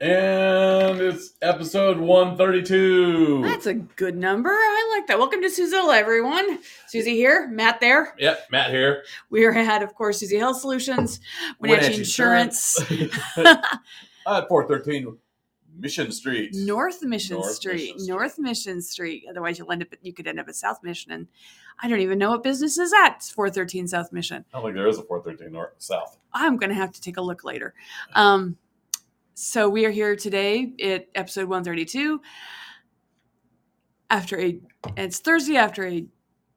And it's episode 132. That's a good number. I like that. Welcome to Suzilla, everyone. Susie here, Matt there. Yep, Matt here. We are at, of course, Susie Health Solutions, Wenatchee Insurance, at 413 Mission Street. North Mission North Street, Mission North Mission Street. Otherwise, you'll end up. You could end up at South Mission, and I don't even know what business is at 413 South Mission. I don't think there is a 413 North South. I'm going to have to take a look later. Um, so we are here today at episode 132 after a it's Thursday after a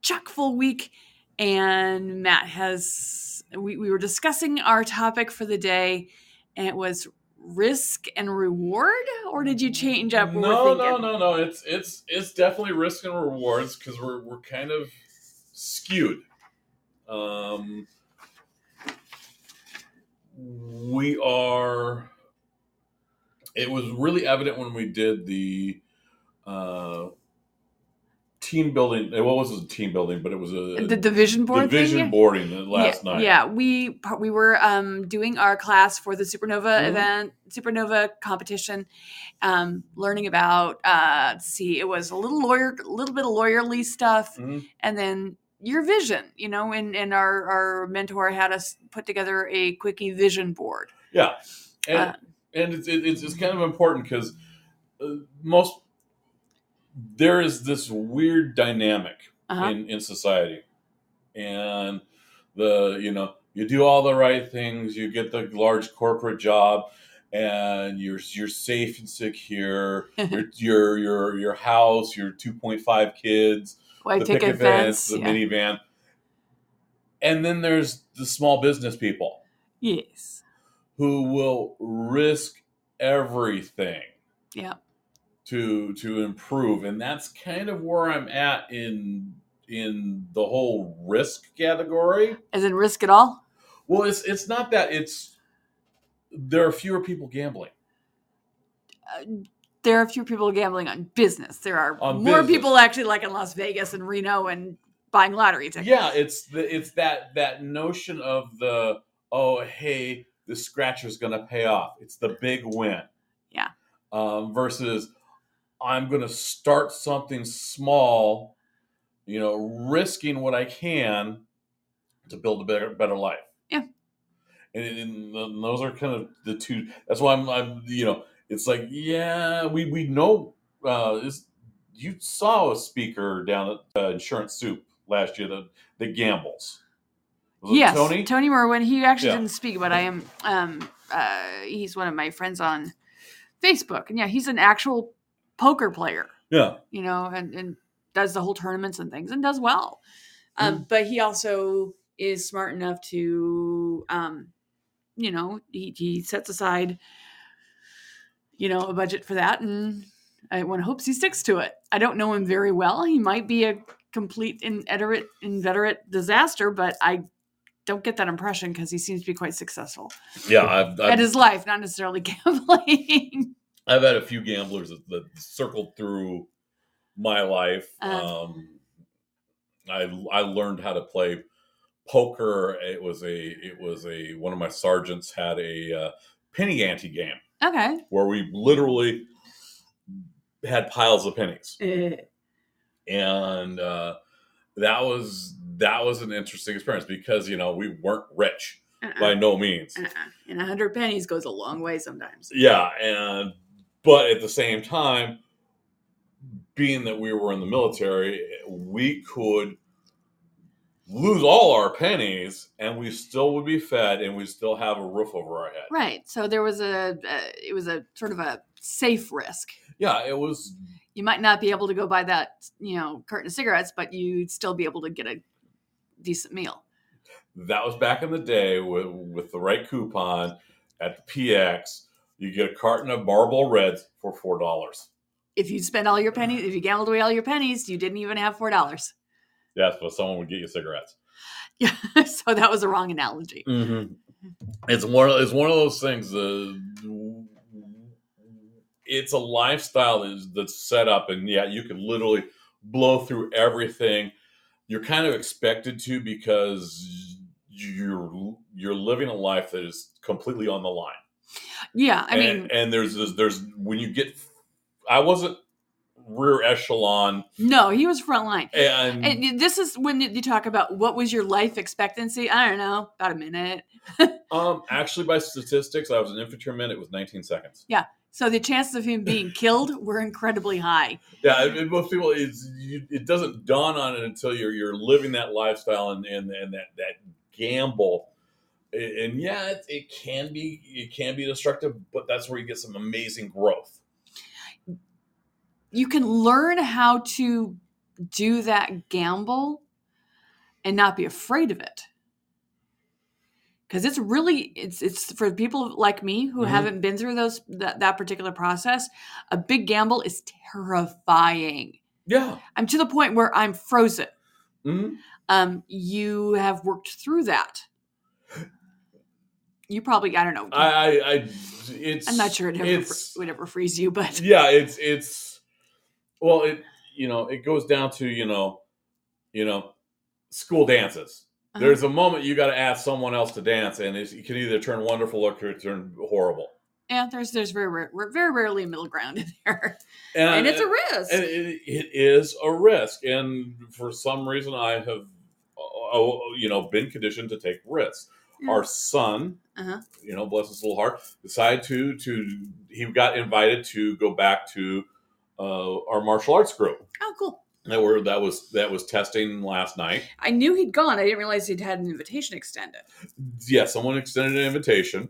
chock full week, and Matt has we, we were discussing our topic for the day, and it was risk and reward, or did you change up? No, no, no, no. It's it's it's definitely risk and rewards because we're we're kind of skewed. Um, we are. It was really evident when we did the uh, team building. What was it? Team building, but it was a The division board division thing? boarding last yeah, night. Yeah, we we were um, doing our class for the Supernova Mhm. event, Supernova competition, um, learning about. Uh, let's see, it was a little lawyer, a little bit of lawyerly stuff, Mhm. and then your vision. You know, and and our our mentor had us put together a quickie vision board. Yeah, and Uh, and it's it- it's, it's kind of important because uh, most there is this weird dynamic uh-huh. in in society, and the you know you do all the right things, you get the large corporate job, and you're you're safe and secure. your your your your house, your two point five kids, White the picket fence, the yeah. minivan, and then there's the small business people Yes. Who will risk everything Yeah. to to improve and that's kind of where i'm at in in the whole risk category As in risk at all. well it's it's not that it's there are fewer people gambling Uh, there are fewer people gambling on business. There are On more business. people actually like in Las Vegas and Reno and buying lottery tickets. yeah it's the it's that that notion of the oh hey the scratcher's gonna pay off it's the big win Yeah. um, versus i'm gonna start something small you know risking what i can to build a better better life Yeah. and, and, and those are kind of the two that's why i'm, I'm you know it's like yeah we we know uh you saw a speaker down at uh, insurance soup last year that that gambles yes, tony Tony Merwin. He actually Yeah. didn't speak, but I am. Um, uh, he's one of my friends on Facebook, and yeah, he's an actual poker player. yeah You know, and and does the whole tournaments and things, and does well. Um, But he also is smart enough to, um, you know, he he sets aside, you know, a budget for that, and I one hopes he sticks to it. I don't know him very well. He might be a complete inveterate inveterate disaster, but I don't get that impression because he seems to be quite successful yeah I've, at I've, his life, not necessarily gambling. I've had a few gamblers that, that circled through my life Uh. um i i learned how to play poker it was a it was a one of my sergeants had a uh, penny ante game okay. where we literally had piles of pennies and uh, that was that was an interesting experience because you know we weren't rich Uh-uh. by no means Uh-uh. And a hundred pennies goes a long way sometimes. yeah and but at the same time being that we were in the military we could lose all our pennies and we still would be fed and we still have a roof over our head Right. So there was a, uh, it was a sort of a safe risk. yeah it was You might not be able to go buy that, you know, carton of cigarettes, but you'd still be able to get a decent meal. that was back in the day with, with the right coupon at the px you get a carton of marlboro reds for four dollars If you spend all your pennies, if you gambled away all your pennies, you didn't even have four dollars. Yes, but someone would get you cigarettes. Yeah. so that was a wrong analogy. Mm-hmm. It's one. Of, it's one of those things. Uh, it's a lifestyle that is, that's set up, and yeah, you can literally blow through everything. You're kind of expected to because you're you're living a life that is completely on the line. Yeah, I mean, and, and there's this, there's when you get, I wasn't rear echelon, no, he was front line. and, And this is when you talk about what was your life expectancy. I don't know, about a minute. um, actually by statistics, I was an infantryman. It was 19 seconds. So the chances of him being killed were incredibly high. Yeah, I mean, most people, it's, you, it doesn't dawn on it until you're you're living that lifestyle and and, and that that gamble. And yeah, it, it can be it can be destructive, but that's where you get some amazing growth. You can learn how to do that gamble and not be afraid of it. Because it's really it's it's for people like me who Mhm. haven't been through those that, that particular process. A big gamble is terrifying. Yeah. I'm to the point where I'm frozen. Mhm. Um, you have worked through that. You probably I don't know. I, I, I, it's. I'm not sure it ever would ever freeze you, but yeah, it's it's. Well, it you know it goes down to you know, you know, school dances. Uh-huh. There's a moment you got to ask someone else to dance, and it can either turn wonderful or can turn horrible. yeah, there's there's very rare, very rarely a middle ground in there, And, and it's a risk. and it, it is a risk, and for some reason, I have, uh, you know, been conditioned to take risks. Our son, Uh-huh. you know, bless his little heart, decided to to he got invited to go back to uh, our martial arts group. Oh, cool. That were that was that was testing last night. I knew he'd gone. I didn't realize he'd had an invitation extended. Yeah, someone extended an invitation,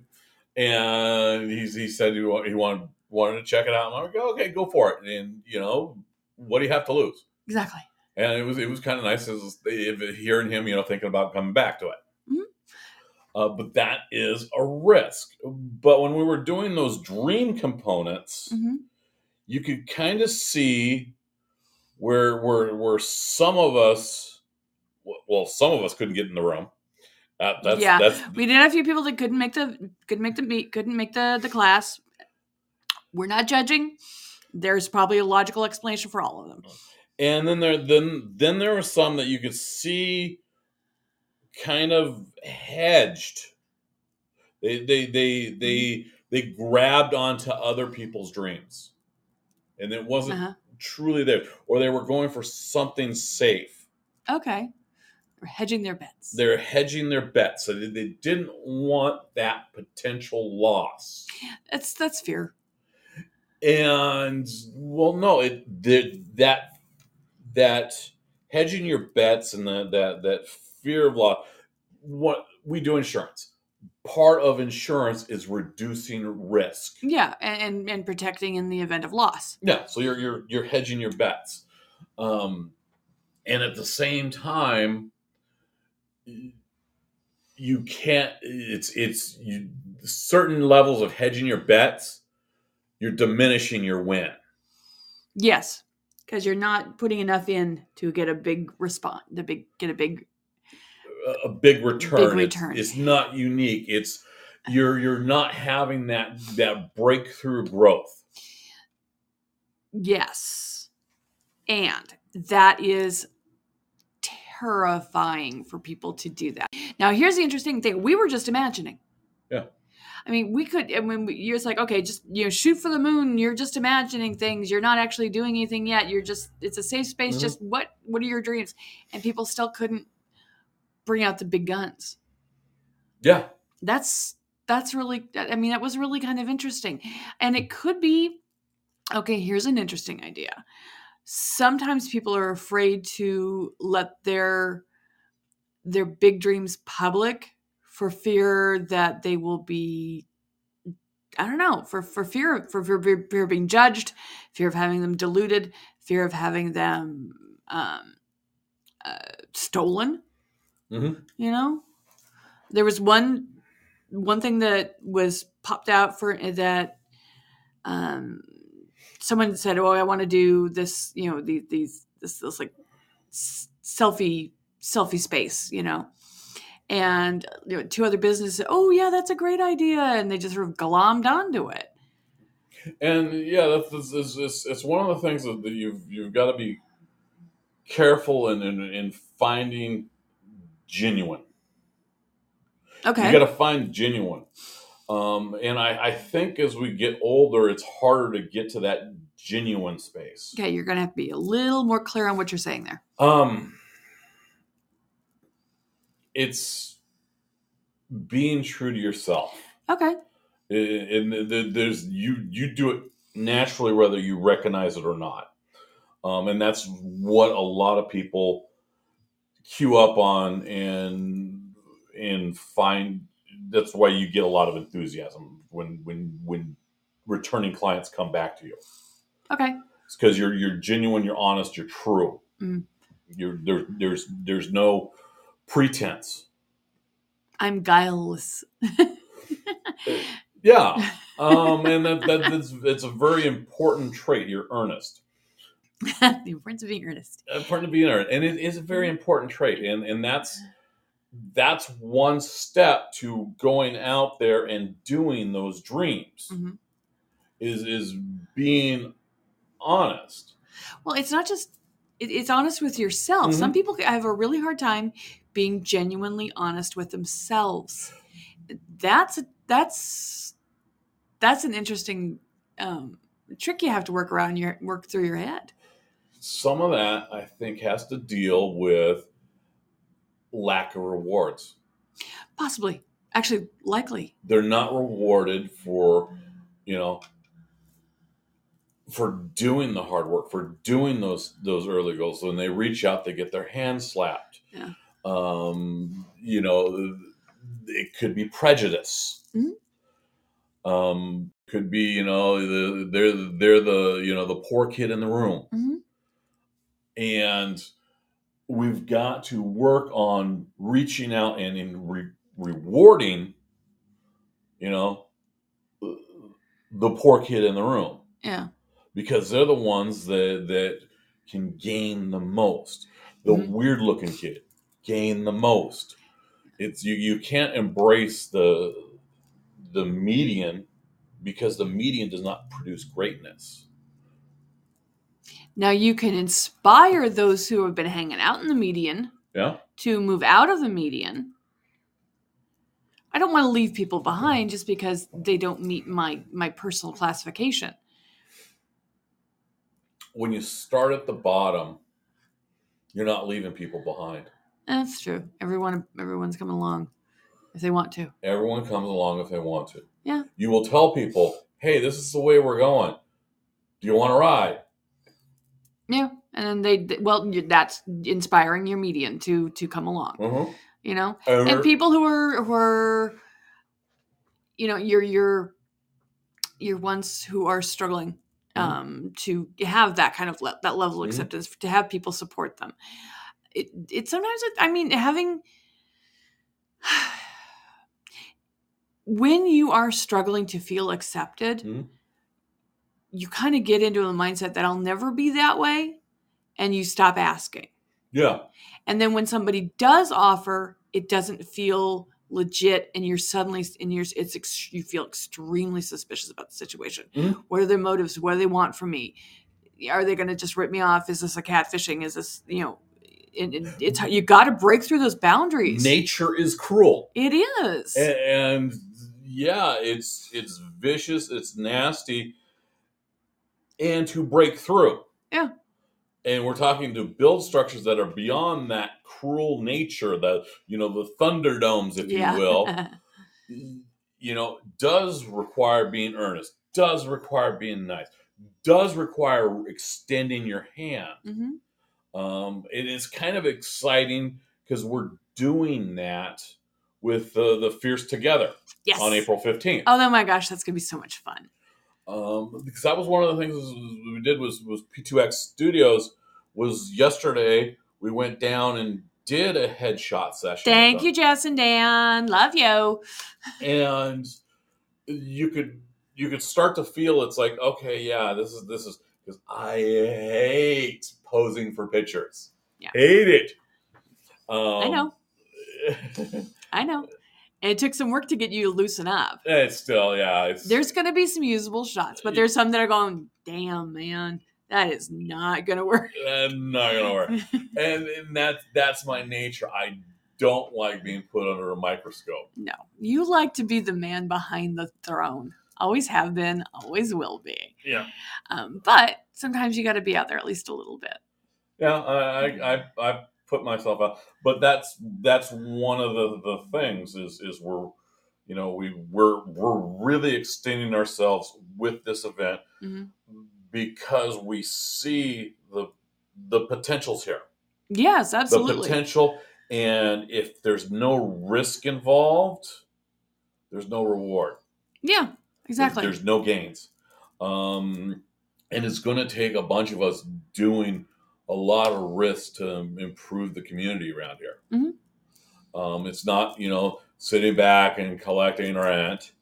and he's he said he, wa- he wanted wanted to check it out. I'm like, okay, go for it. And you know, what do you have to lose? Exactly. and it was it was kind of nice as, if, hearing him, you know, thinking about coming back to it. Mhm. Uh, but that is a risk. But when we were doing those dream components, hmm you could kind of see where where where some of us, well, some of us couldn't get in the room. Uh, that's Yeah. that's We did have a few people that couldn't make the couldn't make the meet couldn't make the the class. We're not judging. There's probably a logical explanation for all of them. and then there then then there were some that you could see kind of hedged they they they they they grabbed onto other people's dreams and it wasn't Uh-huh. Truly there or they were going for something safe Okay. They're hedging their bets. they're hedging their bets so they, didn't want that potential loss That's that's fear. and well no it the, that that hedging your bets and that that that fear of loss what we do insurance part of insurance is reducing risk Yeah, and, and protecting in the event of loss. yeah so you're you're you're hedging your bets um and at the same time you can't it's it's you certain levels of hedging your bets you're diminishing your win Yes, because you're not putting enough in to get a big response. The big get a big. A- big return. It's- return. It's, not unique. It's you're you're not having that that breakthrough growth. Yes, and that is terrifying for people to do that. Now, here's the interesting thing: we were just imagining. Yeah. I mean, we could. I mean, you're just like, okay, just you know, shoot for the moon. You're just imagining things. You're not actually doing anything yet. You're just. It's a safe space. Mhm. Just what? What are your dreams? And people still couldn't bring out the big guns. Yeah, That's that's really. I mean, that was really kind of interesting, and it could be. Okay, here's an interesting idea. Sometimes people are afraid to let their their big dreams public for fear that they will be I don't know, for for fear for fear, fear, fear of being judged, fear of having them diluted, fear of having them um, uh, stolen. Mhm. You know, there was one one thing that was popped out for that um, someone said, "Oh, I want to do this." You know, these these this this like selfie selfie space. You know. And you know, two other businesses, oh yeah, that's a great idea, and they just sort of glommed onto it. and yeah, that's, that's, that's, it's, it's one of the things that you've you've got to be careful in, in in finding genuine. Okay, You got to find genuine. Um, and I, I think as we get older, it's harder to get to that genuine space. Okay, you're gonna have to be a little more clear on what you're saying there. Um, it's being true to yourself. Okay. and th- th- there's you you do it naturally whether you recognize it or not um, and that's what a lot of people queue up on and and find that's why you get a lot of enthusiasm when when when returning clients come back to you Okay. it's because you're you're genuine you're honest you're true Mm. you're there there's there's no pretense I'm guileless. yeah um and that, that that's it's a very important trait you're earnest the importance of being earnest. important to be earnest and it is a very important trait and and that's that's one step to going out there and doing those dreams hmm is is being honest Well, it's not just it, it's honest with yourself. Some Mhm. people have a really hard time being genuinely honest with themselves. That's a, that's that's an interesting um, trick you have to work around your work through your head. Some of that i think has to deal with lack of rewards Possibly, actually, likely. they're not rewarded for you know for doing the hard work for doing those those early goals when they reach out they get their hand slapped Yeah. um you know it could be prejudice Mhm. um could be you know the, they're they're the you know the poor kid in the room Mhm. And we've got to work on reaching out and in re- rewarding you know the poor kid in the room. Yeah, because they're the ones that that can gain the most. The Mhm. weird looking kid gain the most. It's you you can't embrace the the median because the median does not produce greatness Now you can inspire those who have been hanging out in the median yeah to move out of the median. I don't want to leave people behind just because they don't meet my my personal classification. when you start at the bottom you're not leaving people behind That's true. Everyone everyone's coming along if they want to. Everyone comes along if they want to. Yeah. You will tell people, hey, this is the way we're going. Do you want to ride? Yeah, and then they well that's inspiring your median to to come along. Mm-hmm. You know, And, and people who are who are you know you're you're you're ones who are struggling Mhm. um to have that kind of le- that level of Mhm. acceptance to have people support them it it sometimes it, i mean having when you are struggling to feel accepted Mhm. You kind of get into a mindset that i'll never be that way and you stop asking yeah. and then when somebody does offer, it doesn't feel legit, and you're suddenly in you're it's ex- you feel extremely suspicious about the situation. Mhm. What are their motives? What do they want from me? Are they going to just rip me off? Is this a catfishing? Is this you know? It, it- it's you got to break through those boundaries. Nature is cruel. it is. A- And, yeah, it's it's vicious, it's nasty. And to break through. Yeah. And we're talking to build structures that are beyond that cruel nature, the you know, the thunderdomes, if yeah. you will. you know, does require being earnest, does require being nice, does require extending your hand. hmm Um, it is kind of exciting because we're doing that with the the Fierce Together Yes. on April 15th. Oh my gosh, that's gonna be so much fun. Um, because that was one of the things we did was was P2X Studios was yesterday we went down and did a headshot session. Thank you, Jess and Dan. Love you. and you could you could start to feel it's like okay yeah this is this is because i hate posing for pictures Yeah. hate it um, I know. I know. And it took some work to get you to loosen up. it's still yeah it's There's going to be some usable shots, but there's some that are going, damn, man, that is not going to work. uh, not gonna work and, and that that's my nature i don't like being put under a microscope. No, you like to be the man behind the throne. Always have been, always will be. Yeah. Um, but sometimes you got to be out there at least a little bit. Yeah, I, I, I, I put myself out, but that's that's one of the, the things is is we're, you know, we we're we're really extending ourselves with this event Mhm. because we see the the potentials here, Yes, absolutely. the potential, and if there's no risk involved, there's no reward. yeah, There's- exactly. There's, no gains. Um, and it's going to take a bunch of us doing a lot of risks to improve the community around here. Mhm. Um, it's not, you know, sitting back and collecting rent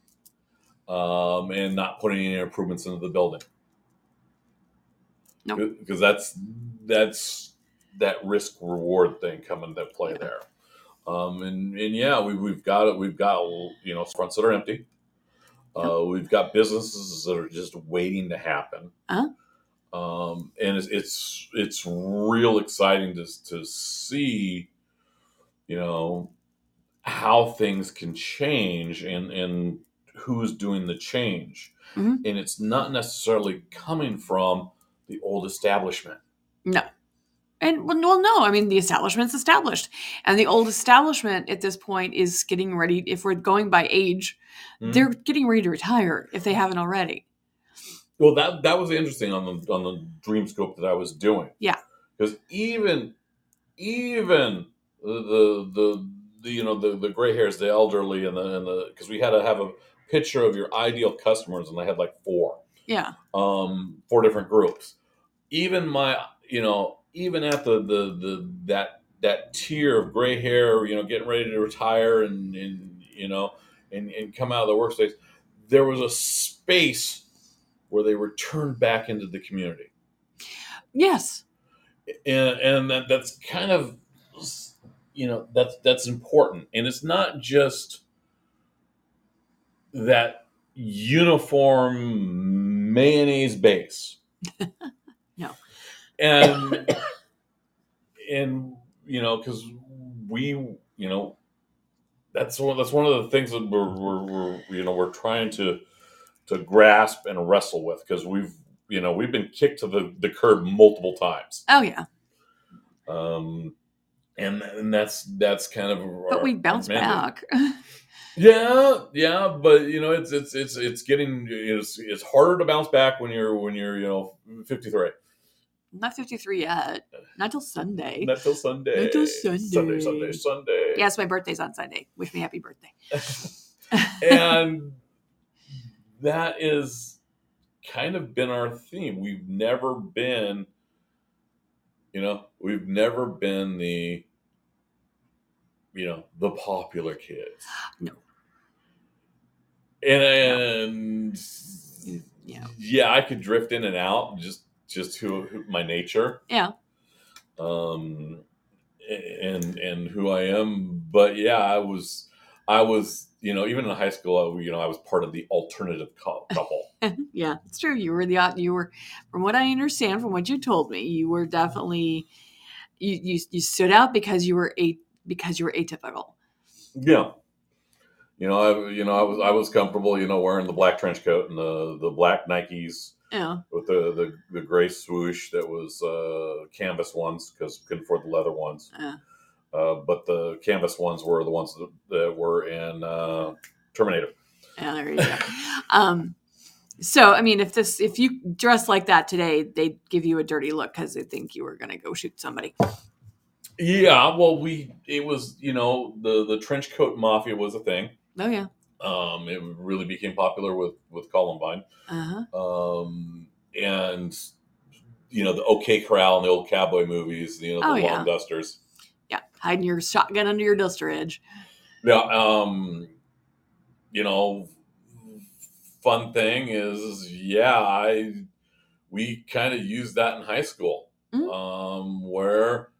um, and not putting any improvements into the building. Nope. Because that's that's that risk reward thing coming to play Yeah. there. Um, and, and yeah, we, we've got it. We've got you know fronts that are empty. Uh, we've got businesses that are just waiting to happen. Uh-huh. Um, and it's, it's it's real exciting to to see, you know, how things can change and and who's doing the change. Mhm. And it's not necessarily coming from the old establishment. No. And well, no, I mean the establishment's established, and the old establishment at this point is getting ready. If we're going by age, Mhm. they're getting ready to retire if they haven't already. Well, that that was interesting on the on the dream scope that I was doing. Yeah. because even even the, the the the you know the the gray hairs, the elderly, and the and the because we had to have a picture of your ideal customers, and I had like four, Yeah, um, four different groups. Even my you know even at the the the that that tier of gray hair, you know, getting ready to retire and and you know and and come out of the workspace, there was a space where they were turned back into the community. Yes, and and that, that's kind of you know that's that's important. And it's not just that uniform mayonnaise base. No. and and you know because we you know that's one that's one of the things that we're, we're, we're you know we're trying to to grasp and wrestle with because we've you know we've been kicked to the, the curb multiple times oh yeah, um, and and that's that's kind of but our- we bounce back. Yeah, yeah, but you know it's it's it's it's getting it's it's harder to bounce back when you're when you're you know 53. Not fifty three yet. Not till Sunday. Not till Sunday. Not till Sunday, Sunday. Sunday, Sunday. Yes, my birthday's on Sunday. Wish me happy birthday. and that is kind of been our theme. We've never been, you know, we've never been the, you know, the popular kids. No. And, and Yeah. yeah, I could drift in and out just just who, who my nature Yeah. um and and who I am but yeah I was I was you know even in high school you know I was part of the alternative couple yeah, it's true. You were the you were, from what I understand, from what you told me, you were definitely you you, you stood out because you were a because you were atypical. yeah you know I you know I was I was comfortable you know wearing the black trench coat and the the black Nikes Yeah, with the the, the gray swoosh that was uh canvas ones because couldn't afford the leather ones Yeah. Uh, but the canvas ones were the ones that, that were in uh, Terminator yeah. There you go. um, so I mean, if this if you dress like that today, they'd give you a dirty look because they think you were going to go shoot somebody. Yeah, well, we it was you know the the trench coat mafia was a thing. Oh yeah. Um, it really became popular with with Columbine, Uh huh. um, and you know the OK Corral and the old cowboy movies. You know the Oh, long yeah. dusters. Hiding your shotgun under your duster edge. Yeah, um, you know, fun thing is, yeah, I we kind of used that in high school, Mhm. um, where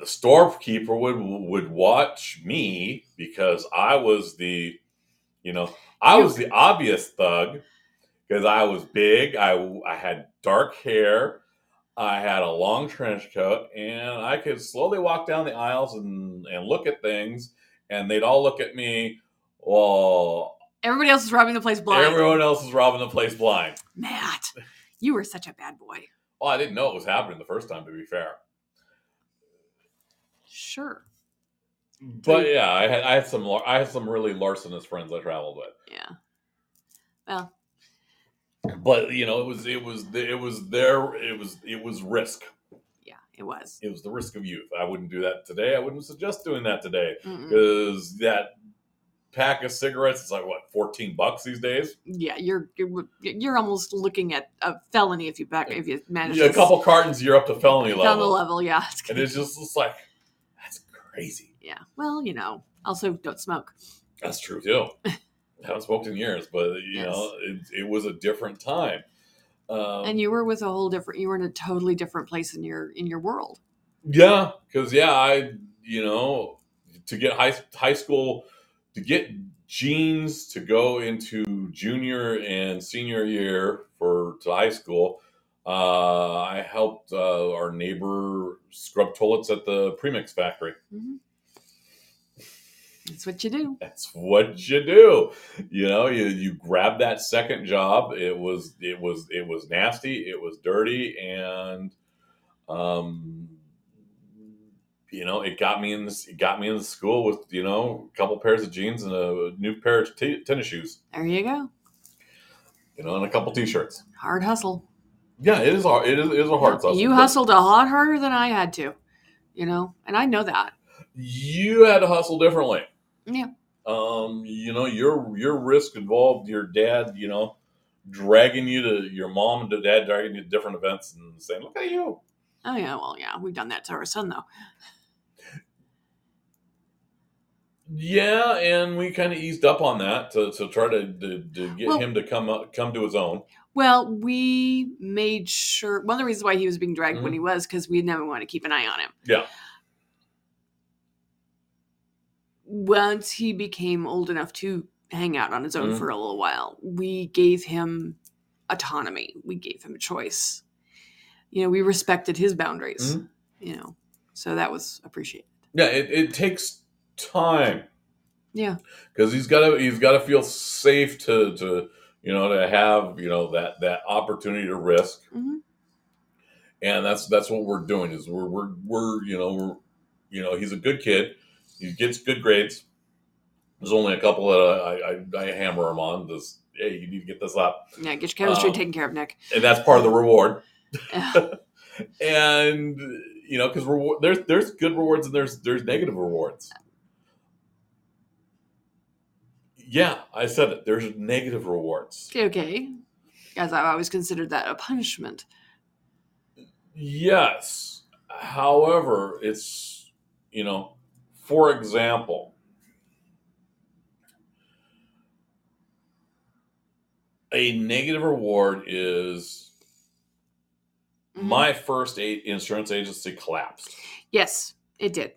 the storekeeper would would watch me because I was the, you know, I was the obvious thug because I was big, I I had dark hair, I had a long trench coat, and I could slowly walk down the aisles and, and look at things, and they'd all look at me. Well, Everybody else is robbing the place blind. everyone else is robbing the place blind. Matt, you were such a bad boy. Well, I didn't know it was happening the first time, to be fair. Sure. But yeah, I had I had some I had some really larcenous friends I traveled with. Yeah. Well, But you know, it was it was it was there it was it was risk. yeah, it was. It was the risk of youth. I wouldn't do that today. I wouldn't suggest doing that today because that pack of cigarettes is like what fourteen bucks these days. Yeah, you're you're you're almost looking at a felony if you back if you manage Yeah, a couple cartons, you're up to felony level down the level, level. Yeah, it's and it's just it's like that's crazy. yeah. Well, you know, also don't smoke. That's true too. I haven't smoked in years, but you Yes. know, it, it was a different time. Um, and you were with a whole different. You were in a totally different place in your in your world. Yeah, because yeah, I you know to get high high school to get jeans to go into junior and senior year for to high school. Uh, I helped uh, our neighbor scrub toilets at the premix factory. hmm That's what you do. That's what you do. You know, you you grab that second job. It was it was it was nasty. It was dirty, and um, you know, it got me in this. It got me in the school with you know a couple pairs of jeans and a new pair of t- tennis shoes. There you go. You know, and a couple t-shirts. Hard hustle. Yeah, it is. hard- It is, it is a hard hustle. You hustled a lot harder than I had to. You know, and I know that. You had to hustle differently. Yeah. um, you know, your your risk involved your dad, you know, dragging you to your mom and dad dragging you to different events and saying, "Look at you." Oh yeah. Well, yeah. We've done that to our son though. Yeah, and we kind of eased up on that to, to try to, to, to get Well- him to come up, come to his own. Well, we made sure one of the reasons why he was being dragged when Mhm. he was because we never want to keep an eye on him. Yeah. Once he became old enough to hang out on his own Mhm. for a little while, we gave him autonomy. We gave him a choice. You know, we respected his boundaries. Mhm. You know, so that was appreciated. Yeah, it, it takes time Yeah. because he's got to he's got to feel safe to to you know to have you know that that opportunity to risk. hmm and that's that's what we're doing is we're we're, we're you know we're you know he's a good kid he gets good grades there's only a couple that I, I, I hammer him on this hey you need to get this up Yeah. Get your chemistry Um, taken care of, Nick. and that's part of the reward and you know because reward there's there's good rewards and there's there's negative rewards yeah i said it there's negative rewards okay. As I've always considered that a punishment. Yes. However, it's, you know, for example, a negative reward is Mhm. my first a- insurance agency collapsed. Yes, it did.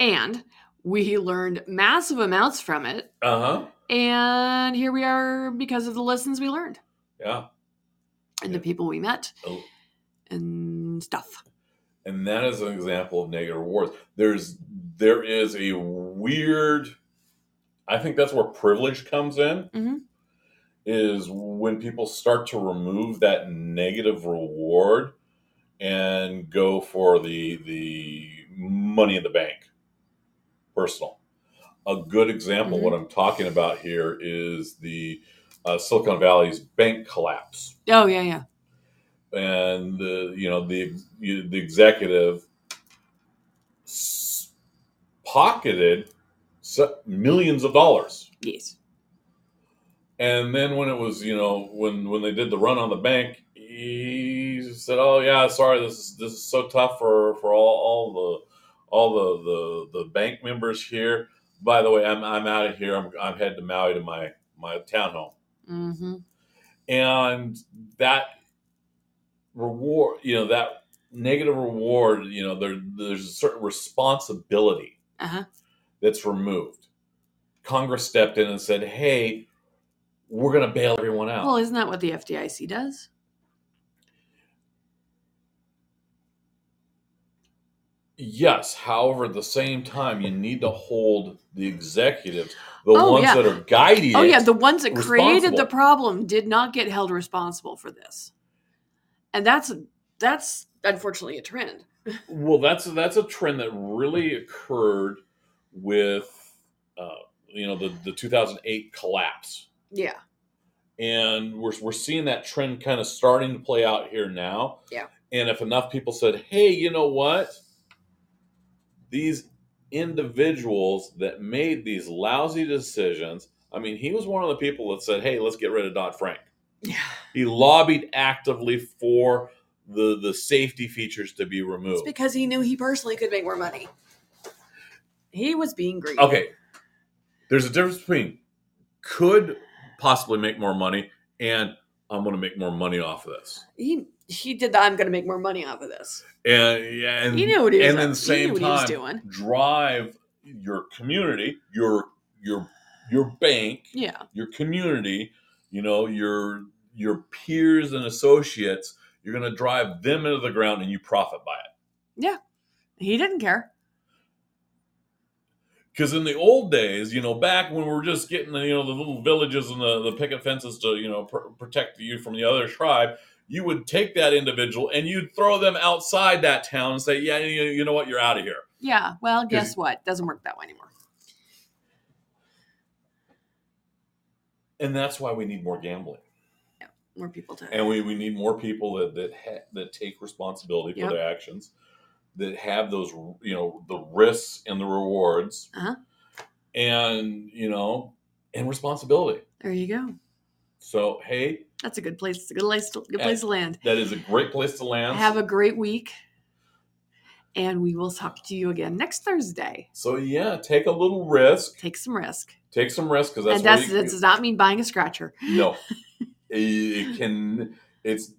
And we learned massive amounts from it. Uh huh. And here we are because of the lessons we learned Yeah. and Yeah. the people we met Oh. and stuff. And that is an example of negative rewards. There's, there is a weird, I think that's where privilege comes in. Mhm. is when people start to remove that negative reward and go for the the money in the bank personal a good example what i'm talking about here is the uh, silicon valley's bank collapse Oh, yeah, yeah. and the you know the the executive pocketed millions of dollars Yes. And then when it was, you know, when when they did the run on the bank, he said, "Oh yeah, sorry, this is this is so tough for for all all the all the the, the bank members here. By the way, I'm I'm out of here. I'm I'm heading to Maui to my my townhome." Mm-hmm. And that reward, you know, that negative reward, you know, there there's a certain responsibility Uh huh. that's removed. Congress stepped in and said, "Hey, we're going to bail everyone out." Well, isn't that what the FDIC does? Yes. However, at the same time, you need to hold the executives, the Oh, ones yeah. that are guiding Oh yeah, the ones that created the problem did not get held responsible for this, and that's that's unfortunately a trend. Well, that's that's a trend that really occurred with, uh, you know, the the 2008 collapse, Yeah, and we're we're seeing that trend kind of starting to play out here now. Yeah. And if enough people said, "Hey, you know what? These individuals that made these lousy decisions." I mean, he was one of the people that said, "Hey, let's get rid of Dodd Frank." yeah, He lobbied actively for the the safety features to be it's removed. because he knew he personally could make more money. He was being greedy. Okay. There's a difference between could possibly make more money and I'm going to make more money off of this. he he did the I'm going to make more money off of this. And yeah, and He knew what he was. and at the he same knew what he was time doing. drive your community, your your your bank, Yeah, your community, you know, your your peers and associates, you're going to drive them into the ground and you profit by it. Yeah. He didn't care. Because in the old days, you know, back when we were just getting the, you know, the little villages and the, the picket fences to, you know, pr- protect you from the other tribe, you would take that individual and you'd throw them outside that town and say, yeah, you, you know what, you're out of here. Yeah. Well, guess what? Doesn't work that way anymore. And that's why we need more gambling. More people to. And we, we need more people that that, ha- that take responsibility for Yep. their actions, that have those, you know, the risks and the rewards, Uh-huh. and, you know, and responsibility. There you go. So, hey, That's a good place. It's a good place. To, good place to land. that is a great place to land. Have a great week, and we will talk to you again next Thursday. So yeah, take a little risk. Take some risk, Take some risk because that's and that's what you, that does not mean buying a scratcher. no. it, can. It's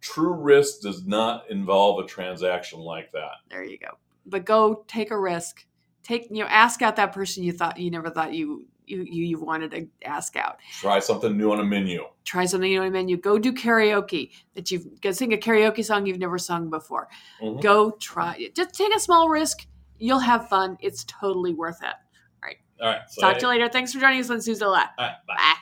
true risk does not involve a transaction like that. There you go. But go take a risk. Take you know, ask out that person you thought you never thought you you you, you wanted to ask out. Try something new on a menu. Try something new on a menu. Go do karaoke that you've go sing a karaoke song you've never sung before. Mhm. Go try it. Just take a small risk. You'll have fun. It's totally worth it. All right. So Talk to you later. Thanks for joining us on. All right, bye. Bye.